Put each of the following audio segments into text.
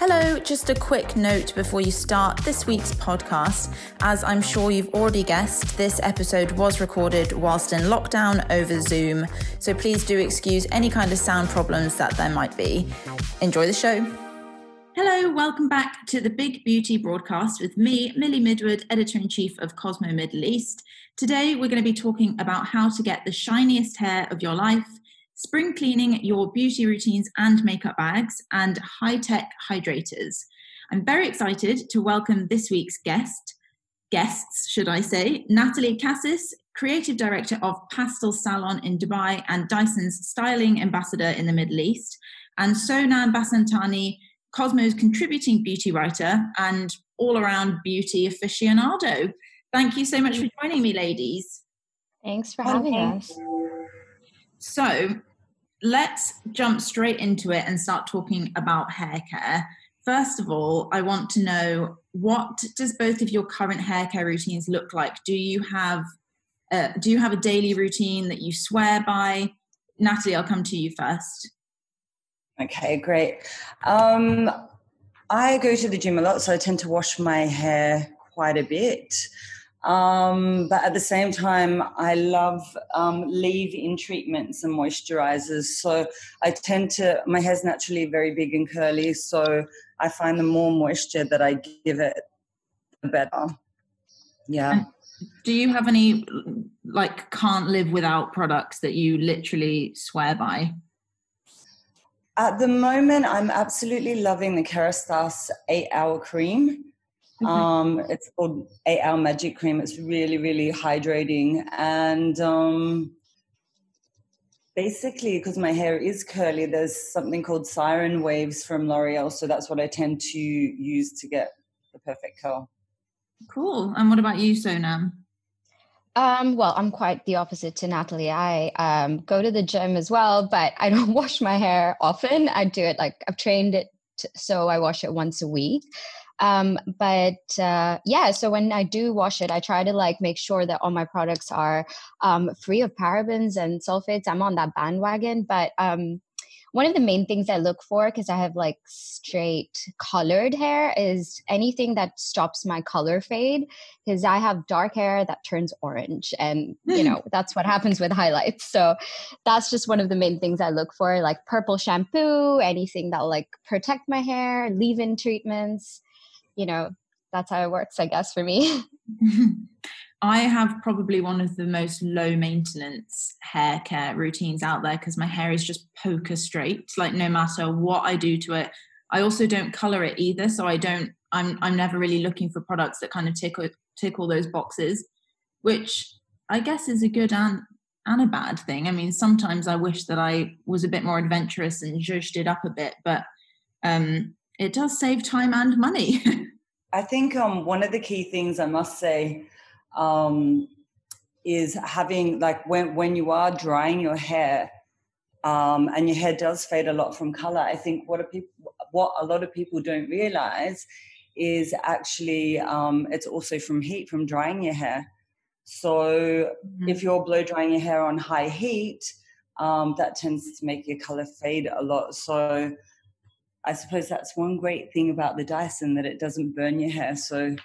Hello, just a quick note before you start this week's podcast. As I'm sure you've already guessed, this episode was recorded whilst in lockdown over Zoom, so please do excuse any kind of sound problems that there might be. Enjoy the show. Hello, welcome back to the Big Beauty broadcast with me, Millie Midwood, editor in chief of Cosmo Middle East. Today, we're going to be talking about how to get the shiniest hair of your life spring cleaning your beauty routines and makeup bags, and high tech hydrators. I'm very excited to welcome this week's guest, guests, should I say, Natalie Kasses, creative director of Pastel Salon in Dubai and Dyson's styling ambassador in the Middle East, and Sonam Basantani, Cosmo's contributing beauty writer and all around beauty aficionado. Thank you so much for joining me, ladies. Thanks for having us. So, let's jump straight into it and start talking about hair care. First of all, I want to know what does both of your current hair care routines look like? Do you have uh, do you have a daily routine that you swear by? Natalie, I'll come to you first. Okay, great. Um, I go to the gym a lot, so I tend to wash my hair quite a bit. Um, but at the same time, I love um, leave in treatments and moisturizers. So I tend to, my hair's naturally very big and curly. So I find the more moisture that I give it, the better. Yeah. And do you have any, like, can't live without products that you literally swear by? At the moment, I'm absolutely loving the Kerastase eight hour cream. Mm-hmm. Um, it's called 8 Hour Magic Cream. It's really, really hydrating. And um, basically, because my hair is curly, there's something called Siren Waves from L'Oreal. So that's what I tend to use to get the perfect curl. Cool. And what about you, Sonam? Um, well, I'm quite the opposite to Natalie. I um, go to the gym as well, but I don't wash my hair often. I do it like I've trained it, to, so I wash it once a week. Um, but uh, yeah, so when I do wash it, I try to like make sure that all my products are um, free of parabens and sulfates. I'm on that bandwagon, but um, one of the main things I look for because I have like straight colored hair is anything that stops my color fade because I have dark hair that turns orange and you know that's what happens with highlights. So that's just one of the main things I look for like purple shampoo, anything that will like protect my hair, leave-in treatments you know, that's how it works, I guess, for me. I have probably one of the most low maintenance hair care routines out there because my hair is just poker straight. Like no matter what I do to it, I also don't color it either. So I don't. I'm I'm never really looking for products that kind of tick tick all those boxes, which I guess is a good and and a bad thing. I mean, sometimes I wish that I was a bit more adventurous and zhuzhed it up a bit, but um, it does save time and money. I think um, one of the key things I must say um, is having like when when you are drying your hair um, and your hair does fade a lot from color. I think what a people what a lot of people don't realize is actually um, it's also from heat from drying your hair. So mm-hmm. if you're blow drying your hair on high heat, um, that tends to make your color fade a lot. So I suppose that's one great thing about the Dyson that it doesn't burn your hair. So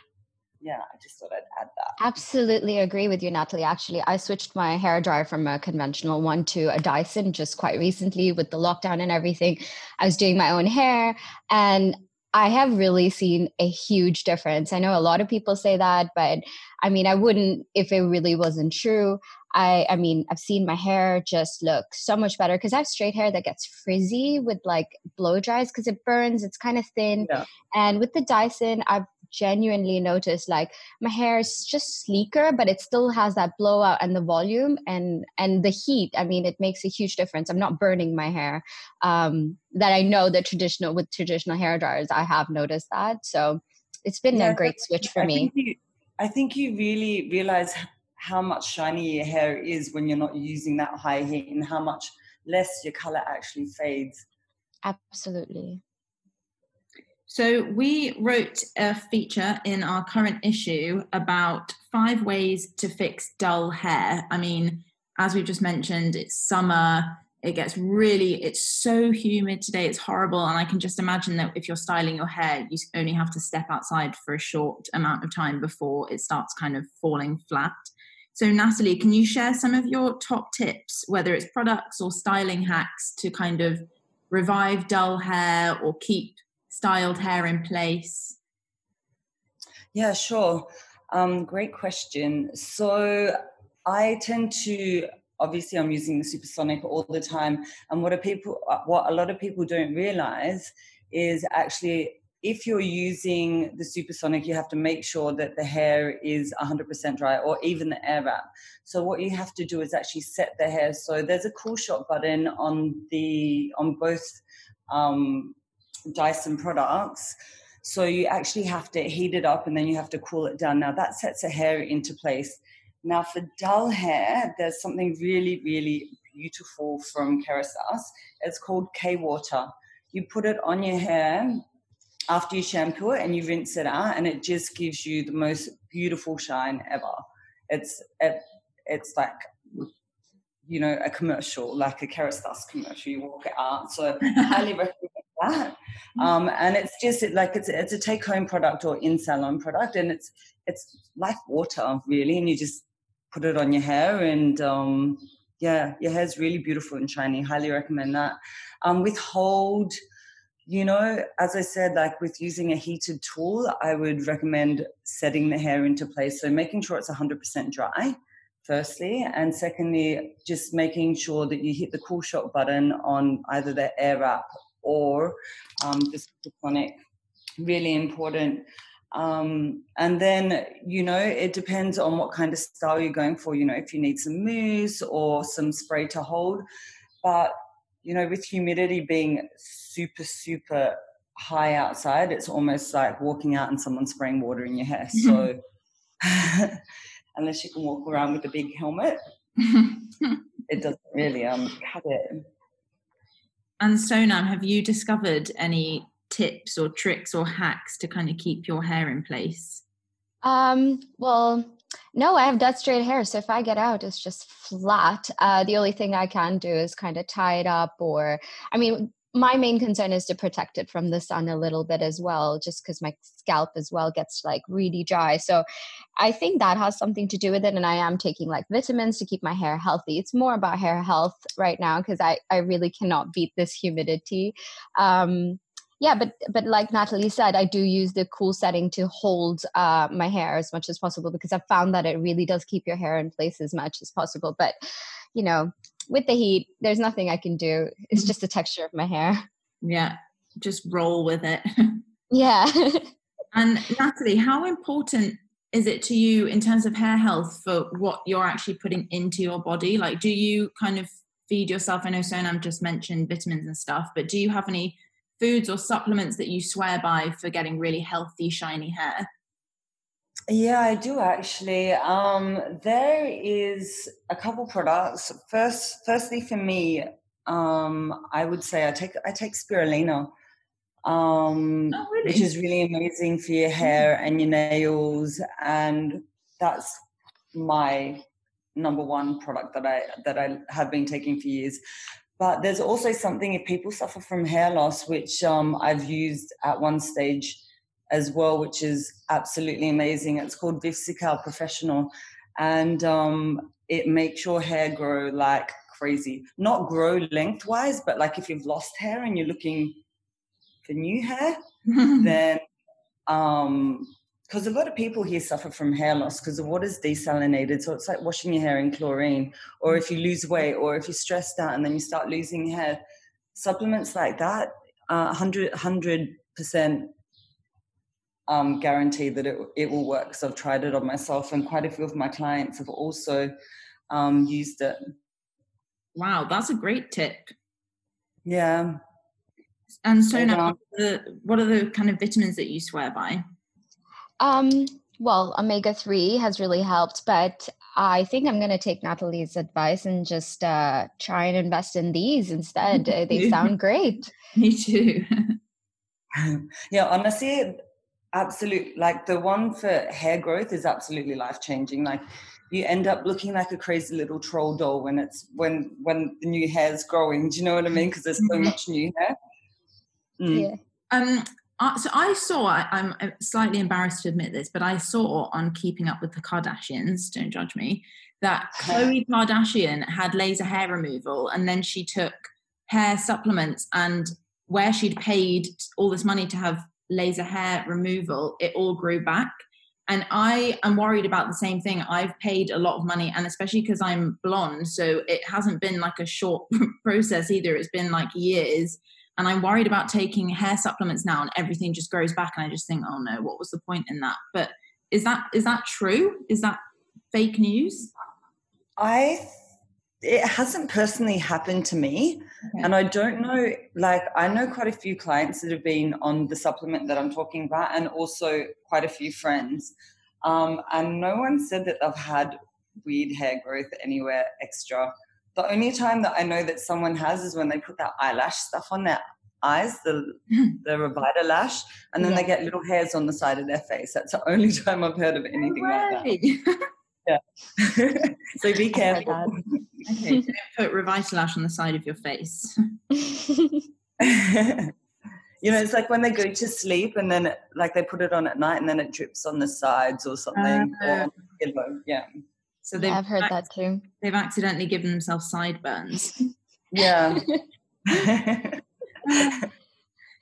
yeah, I just thought I'd add that. Absolutely agree with you, Natalie. Actually, I switched my hair dryer from a conventional one to a Dyson just quite recently with the lockdown and everything. I was doing my own hair and I have really seen a huge difference. I know a lot of people say that, but I mean, I wouldn't if it really wasn't true. I I mean, I've seen my hair just look so much better because I have straight hair that gets frizzy with like blow dries because it burns. It's kind of thin, yeah. and with the Dyson, I've genuinely noticed like my hair is just sleeker but it still has that blowout and the volume and and the heat. I mean it makes a huge difference. I'm not burning my hair um that i know that traditional with traditional hair dryers i have noticed that. So it's been yeah, a great switch for I me. think you, i think you really realize how much shinier your hair is when you're not using that high heat and how much less your color actually fades. Absolutely. So, we wrote a feature in our current issue about five ways to fix dull hair. I mean, as we've just mentioned, it's summer, it gets really it's so humid today it's horrible and i can just imagine that if you're styling your hair you only have to step outside for a short amount of time before it starts kind of falling flat so natalie can you share some of your top tips whether it's products or styling hacks to kind of revive dull hair or keep styled hair in place yeah sure um, great question so i tend to obviously I'm using the supersonic all the time. And what a people, what a lot of people don't realize is actually if you're using the supersonic, you have to make sure that the hair is 100% dry or even the Airwrap. So what you have to do is actually set the hair. So there's a cool shot button on the on both um, Dyson products. So you actually have to heat it up and then you have to cool it down. Now that sets the hair into place. Now, for dull hair, there's something really, really beautiful from Kerastase. It's called K Water. You put it on your hair after you shampoo it and you rinse it out, and it just gives you the most beautiful shine ever. It's it, it's like you know a commercial, like a Kerastase commercial. You walk it out, so highly recommend that. Um, and it's just like it's it's a take home product or in salon product, and it's it's like water really, and you just put it on your hair and um, yeah your hair's really beautiful and shiny. Highly recommend that. Um, with hold you know as i said like with using a heated tool i would recommend setting the hair into place. So making sure it's 100% dry firstly and secondly just making sure that you hit the cool shot button on either the Airwrap or um, the supersonic really important um, and then, you know, it depends on what kind of style you're going for. You know, if you need some mousse or some spray to hold. But, you know, with humidity being super, super high outside, it's almost like walking out and someone spraying water in your hair. So, unless you can walk around with a big helmet, it doesn't really um, cut it. And Sonam, have you discovered any tips or tricks or hacks to kind of keep your hair in place? Um, well, no, I have dead straight hair. So if I get out, it's just flat. Uh, the only thing I can do is kind of tie it up, or, I mean, my main concern is to protect it from the sun a little bit as well, just because my scalp as well gets like really dry. So I think that has something to do with it. And I am taking like vitamins to keep my hair healthy. It's more about hair health right now because I, I really cannot beat this humidity. Um, yeah but but like natalie said i do use the cool setting to hold uh, my hair as much as possible because i've found that it really does keep your hair in place as much as possible but you know with the heat there's nothing i can do. It's mm-hmm. just the texture of my hair. Yeah just roll with it. Yeah. And natalie how important is it to you in terms of hair health for what you're actually putting into your body? Like do you kind of feed yourself? I know sonam just mentioned vitamins and stuff but do you have any foods or supplements that you swear by for getting really healthy, shiny hair? Yeah, I do actually. Um, there is a couple products. First, firstly, for me, um, I would say I take I take spirulina, um, oh, really? which is really amazing for your hair and your nails, and that's my number one product that I that I have been taking for years. But there's also something if people suffer from hair loss, which um, I've used at one stage as well, which is absolutely amazing. It's called Viviscal Professional, and um, it makes your hair grow like crazy. Not grow lengthwise, but like if you've lost hair and you're looking for new hair, then um, because a lot of people here suffer from hair loss because the water's desalinated. So it's like washing your hair in chlorine, or if you lose weight, or if you're stressed out and then you start losing hair. Supplements like that, uh, 100 percent um, guarantee that it it will work. Because I've tried it on myself, and quite a few of my clients have also um, used it. Wow, that's a great tip. Yeah. And Sonam, what are, the, what are the kind of vitamins that you swear by? Um, well, omega 3 has really helped, but I think I'm going to take Natalie's advice and just uh, try and invest in these instead. they sound great. Me too. yeah, honestly, absolutely. Like the one for hair growth is absolutely life changing. Like you end up looking like a crazy little troll doll when it's when when the new hair's growing. Do you know what I mean? Because there's so mm-hmm. much new hair. Mm. Yeah. Um. so I saw. I, I'm slightly embarrassed to admit this, but I saw on Keeping Up with the Kardashians. Don't judge me. That Khloe Kardashian had laser hair removal, and then she took hair supplements, and where she'd paid all this money to have laser hair removal, it all grew back. And I am worried about the same thing. I've paid a lot of money, and especially because I'm blonde, so it hasn't been like a short process either. It's been like years. And I'm worried about taking hair supplements now, and everything just grows back. And I just think, oh no, what was the point in that? But is that is that true? Is that fake news? I it hasn't personally happened to me. Okay. And I don't know, like, I know quite a few clients that have been on the supplement that I'm talking about, and also quite a few friends. Um, and no one said that they've had weird hair growth anywhere extra. The only time that I know that someone has is when they put that eyelash stuff on their eyes, the the RevitaLash, and then yeah. they get little hairs on the side of their face. That's the only time I've heard of anything no like that. yeah. so be careful. Okay, don't put Revitalash on the side of your face. you know, it's like when they go to sleep and then, it, like, they put it on at night and then it drips on the sides or something. Uh, or pillow. Yeah. So they've I've heard ac- that too. They've accidentally given themselves sideburns. yeah.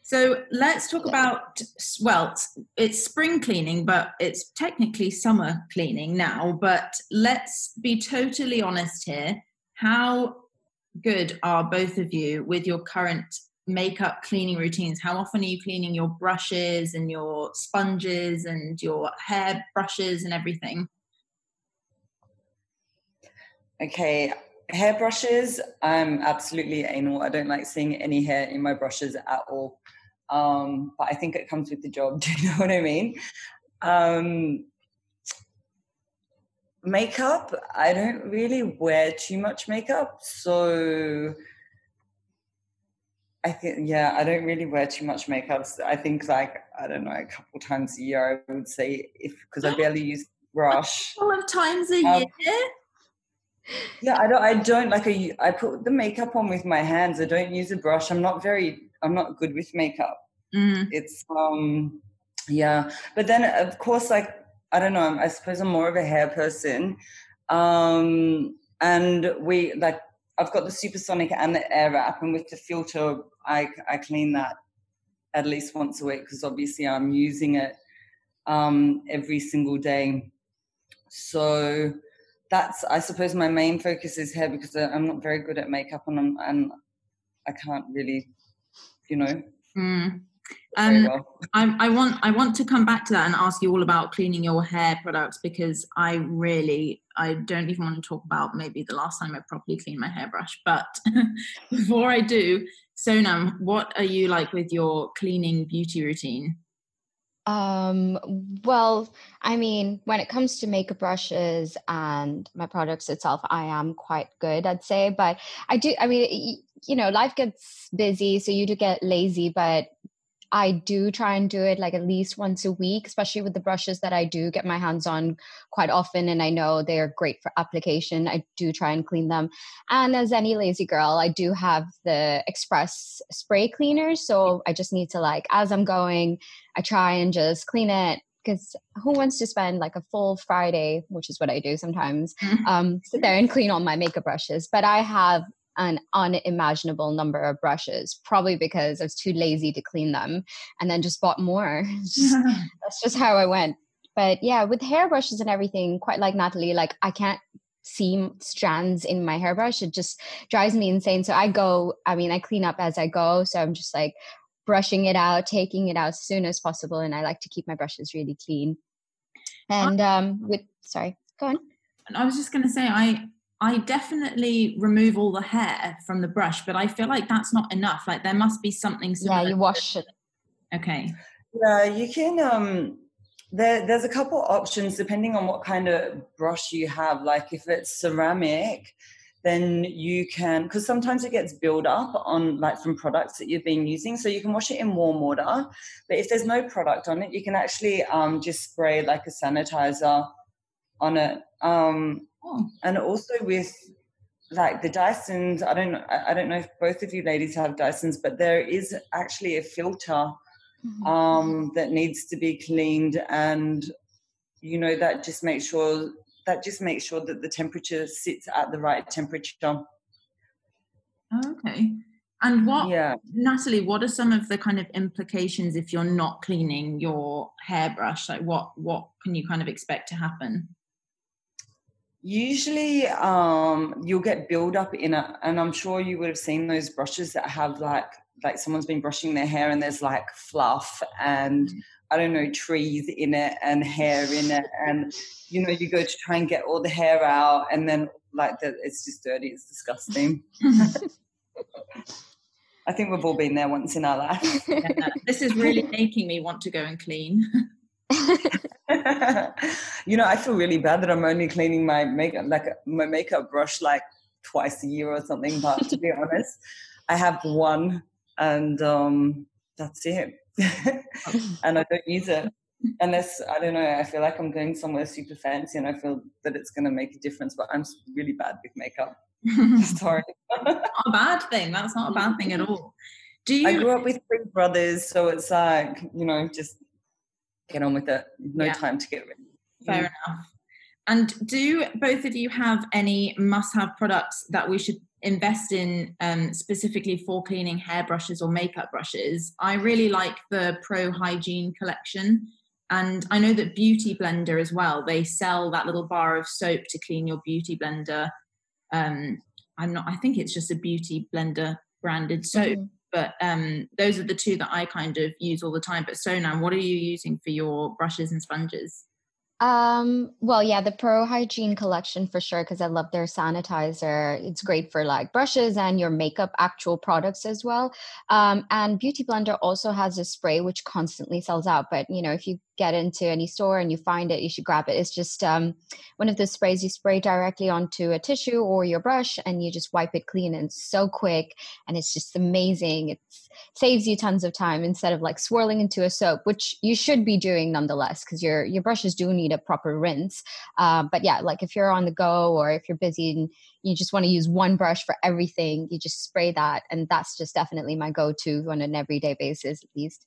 So let's talk about well, it's spring cleaning, but it's technically summer cleaning now. But let's be totally honest here. How good are both of you with your current makeup cleaning routines? How often are you cleaning your brushes and your sponges and your hair brushes and everything? Okay, hair brushes, I'm absolutely anal. I don't like seeing any hair in my brushes at all. Um, but I think it comes with the job. Do you know what I mean? Um, makeup, I don't really wear too much makeup. So I think, yeah, I don't really wear too much makeup. So I think like, I don't know, a couple times a year, I would say, if because I barely use brush. A couple of times a um, year? Yeah, I don't. I don't like. A, I put the makeup on with my hands. I don't use a brush. I'm not very. I'm not good with makeup. Mm. It's um, yeah. But then of course, like I don't know. I suppose I'm more of a hair person. Um, and we like I've got the Supersonic and the Airwrap, and with the filter, I I clean that at least once a week because obviously I'm using it um, every single day. So that's I suppose my main focus is hair because I'm not very good at makeup and I'm, and I can't really, you know. Mm. Um, well. I, I, want I want to come back to that and ask you all about cleaning your hair products because I really I don't even want to talk about maybe the last time I properly cleaned my hairbrush. But before I do, Sonam, what are you like with your cleaning beauty routine? Um, well, I mean, when it comes to makeup brushes and my products itself, I am quite good, I'd say. But I do, I mean, you know, life gets busy, so you do get lazy. But I do try and do it like at least once a week, especially with the brushes that I do get my hands on quite often. And I know they're great for application. I do try and clean them. And as any lazy girl, I do have the express spray cleaner. So I just need to, like, as I'm going, I try and just clean it because who wants to spend like a full Friday, which is what I do sometimes, mm-hmm. um, sit there and clean all my makeup brushes. But I have an unimaginable number of brushes, probably because I was too lazy to clean them and then just bought more. just, that's just how I went. But yeah, with hairbrushes and everything, quite like Natalie, like I can't see strands in my hairbrush. It just drives me insane. So I go, I mean, I clean up as I go. So I'm just like brushing it out, taking it out as soon as possible. And I like to keep my brushes really clean. And um with sorry, go on. I was just gonna say I I definitely remove all the hair from the brush, but I feel like that's not enough. Like there must be something. Yeah, you wash it. Okay. Yeah, you can. Um, there, there's a couple options depending on what kind of brush you have. Like if it's ceramic, then you can because sometimes it gets built up on like from products that you've been using so you can wash it in warm water but if there's no product on it you can actually um, just spray like a sanitizer on it um, oh. and also with like the dysons i don't know i don't know if both of you ladies have dysons but there is actually a filter mm-hmm. um, that needs to be cleaned and you know that just makes sure that just makes sure that the temperature sits at the right temperature. Okay. And what, yeah. Natalie, what are some of the kind of implications if you're not cleaning your hairbrush? Like what, what can you kind of expect to happen? Usually, um, you'll get buildup in it, and I'm sure you would have seen those brushes that have like like someone's been brushing their hair and there's like fluff and mm. I don't know trees in it and hair in it and you know, you go to try and get all the hair out, and then like that, it's just dirty. It's disgusting. I think we've all been there once in our life. Yeah, this is really making me want to go and clean. you know, I feel really bad that I'm only cleaning my makeup, like my makeup brush, like twice a year or something. But to be honest, I have one, and um, that's it. and I don't use it unless I don't know, I feel like I'm going somewhere super fancy and I feel that it's going to make a difference, but I'm really bad with makeup. Sorry. not a bad thing. That's not a bad thing at all. Do you? I grew up with three brothers, so it's like you know, just get on with it. No yeah. time to get ready. Fair enough. And do both of you have any must-have products that we should invest in um, specifically for cleaning hairbrushes or makeup brushes? I really like the Pro Hygiene collection. And I know that Beauty Blender as well, they sell that little bar of soap to clean your beauty blender. Um, I'm not, I think it's just a Beauty Blender branded soap. Mm-hmm. But um, those are the two that I kind of use all the time. But Sonam, what are you using for your brushes and sponges? Um, well, yeah, the Pro Hygiene collection for sure, because I love their sanitizer. It's great for like brushes and your makeup actual products as well. Um, and Beauty Blender also has a spray which constantly sells out. But you know, if you get into any store and you find it, you should grab it. It's just um, one of the sprays you spray directly onto a tissue or your brush and you just wipe it clean and it's so quick and it's just amazing. It saves you tons of time instead of like swirling into a soap, which you should be doing nonetheless because your your brushes do need a proper rinse. Uh, but yeah, like if you're on the go or if you're busy and you just want to use one brush for everything, you just spray that, and that's just definitely my go-to on an everyday basis at least.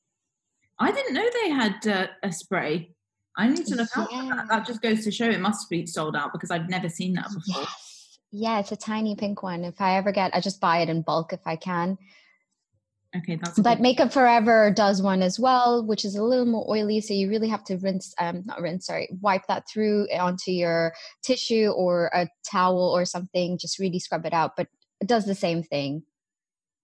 I didn't know they had uh, a spray. I need to look yeah. out for that. That just goes to show it must be sold out because I've never seen that before. Yes. Yeah, it's a tiny pink one. If I ever get, I just buy it in bulk if I can. Okay, that's. But Makeup Forever does one as well, which is a little more oily, so you really have to rinse, um, not rinse, sorry, wipe that through onto your tissue or a towel or something. Just really scrub it out, but it does the same thing.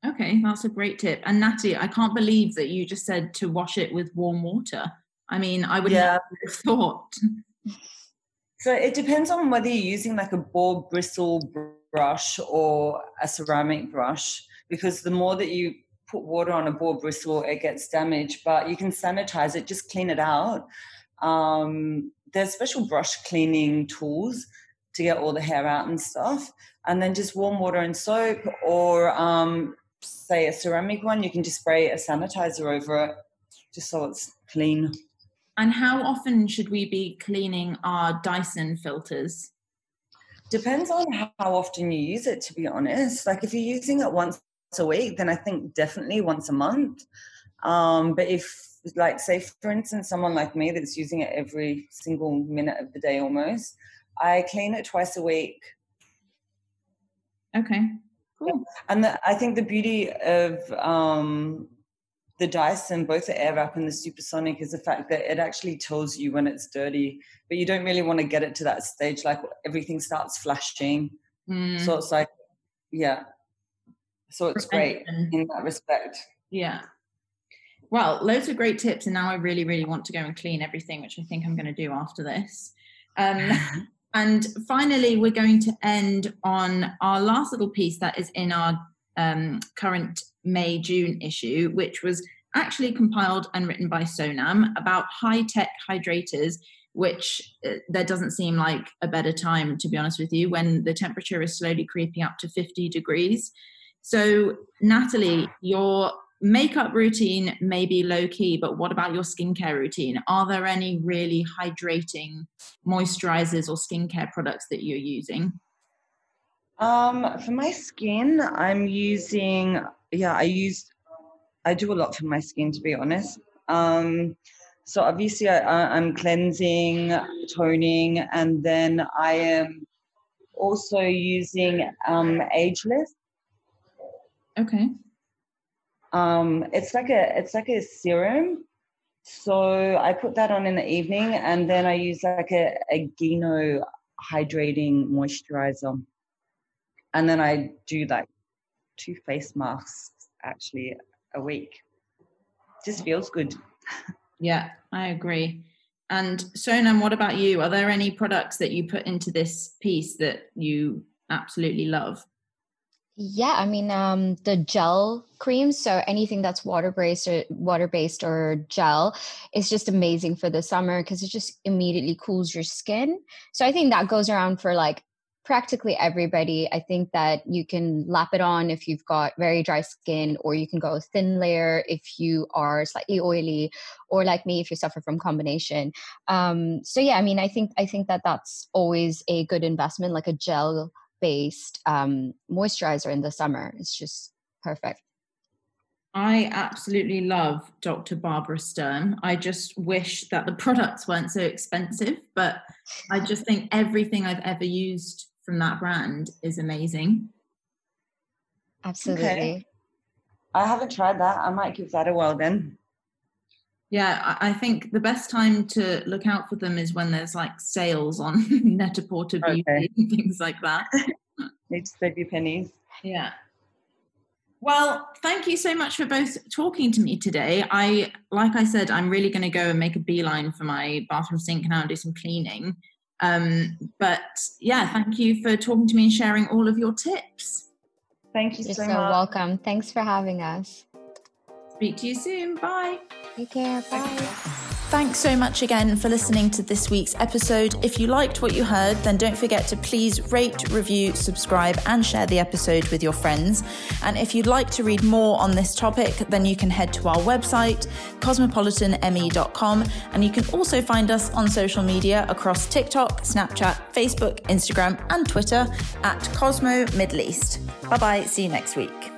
Okay, that's a great tip. And Natty, I can't believe that you just said to wash it with warm water. I mean, I would yeah. have thought. So it depends on whether you're using like a boar bristle brush or a ceramic brush, because the more that you put water on a boar bristle, it gets damaged. But you can sanitize it, just clean it out. Um, there's special brush cleaning tools to get all the hair out and stuff. And then just warm water and soap, or um, say a ceramic one, you can just spray a sanitizer over it just so it's clean. And how often should we be cleaning our Dyson filters? Depends on how often you use it, to be honest. Like if you're using it once a week, then I think definitely once a month. Um, but if, like, say, for instance, someone like me that's using it every single minute of the day almost, I clean it twice a week. Okay. Cool. And the, I think the beauty of um, the Dyson, both the Airwrap and the Supersonic, is the fact that it actually tells you when it's dirty, but you don't really want to get it to that stage, like everything starts flashing. Mm. So it's like, yeah. So it's great in that respect. Yeah. Well, loads of great tips, and now I really, really want to go and clean everything, which I think I'm going to do after this. Um, And finally, we're going to end on our last little piece that is in our um, current May June issue, which was actually compiled and written by Sonam about high tech hydrators which uh, there doesn't seem like a better time, to be honest with you, when the temperature is slowly creeping up to 50 degrees. So, Natalie, your makeup routine may be low key, but what about your skincare routine? Are there any really hydrating moisturizers or skincare products that you're using? Um, for my skin, I'm using, yeah, I use, I do a lot for my skin, to be honest. Um, so obviously I, I'm cleansing, toning, and then I am also using um, ageless. Okay. Um, it's like a it's like a serum. So I put that on in the evening, and then I use like a, a Gino hydrating moisturizer, and then I do like two face masks actually a week. Just feels good. Yeah, I agree. And Sonam, what about you? Are there any products that you put into this piece that you absolutely love? Yeah, I mean um, the gel creams. So anything that's water based or water based or gel is just amazing for the summer because it just immediately cools your skin. So I think that goes around for like practically everybody. I think that you can lap it on if you've got very dry skin, or you can go thin layer if you are slightly oily, or like me if you suffer from combination. Um, so yeah, I mean, I think I think that that's always a good investment, like a gel based um, moisturizer in the summer. It's just perfect. I absolutely love Dr. Barbara Sturm. I just wish that the products weren't so expensive, but I just think everything I've ever used from that brand is amazing. Absolutely. Okay. I haven't tried that. I might give that a whirl then. Yeah, I think the best time to look out for them is when there's like sales on Net-a-Porter Beauty okay. and things like that. Need to save your pennies. Yeah. Well, thank you so much for both talking to me today. I, like I said, I'm really going to go and make a beeline for my bathroom sink now and do some cleaning. Um, but yeah, thank you for talking to me and sharing all of your tips. Thank you You're so, so much. welcome. Thanks for having us. Speak to you soon. Bye. Take care. Bye. Thanks so much again for listening to this week's episode. If you liked what you heard, then don't forget to please rate, review, subscribe, and share the episode with your friends. And if you'd like to read more on this topic, then you can head to our website, cosmopolitanme.com, and you can also find us on social media across TikTok, Snapchat, Facebook, Instagram, and Twitter at Cosmo Middle East. Bye bye, see you next week.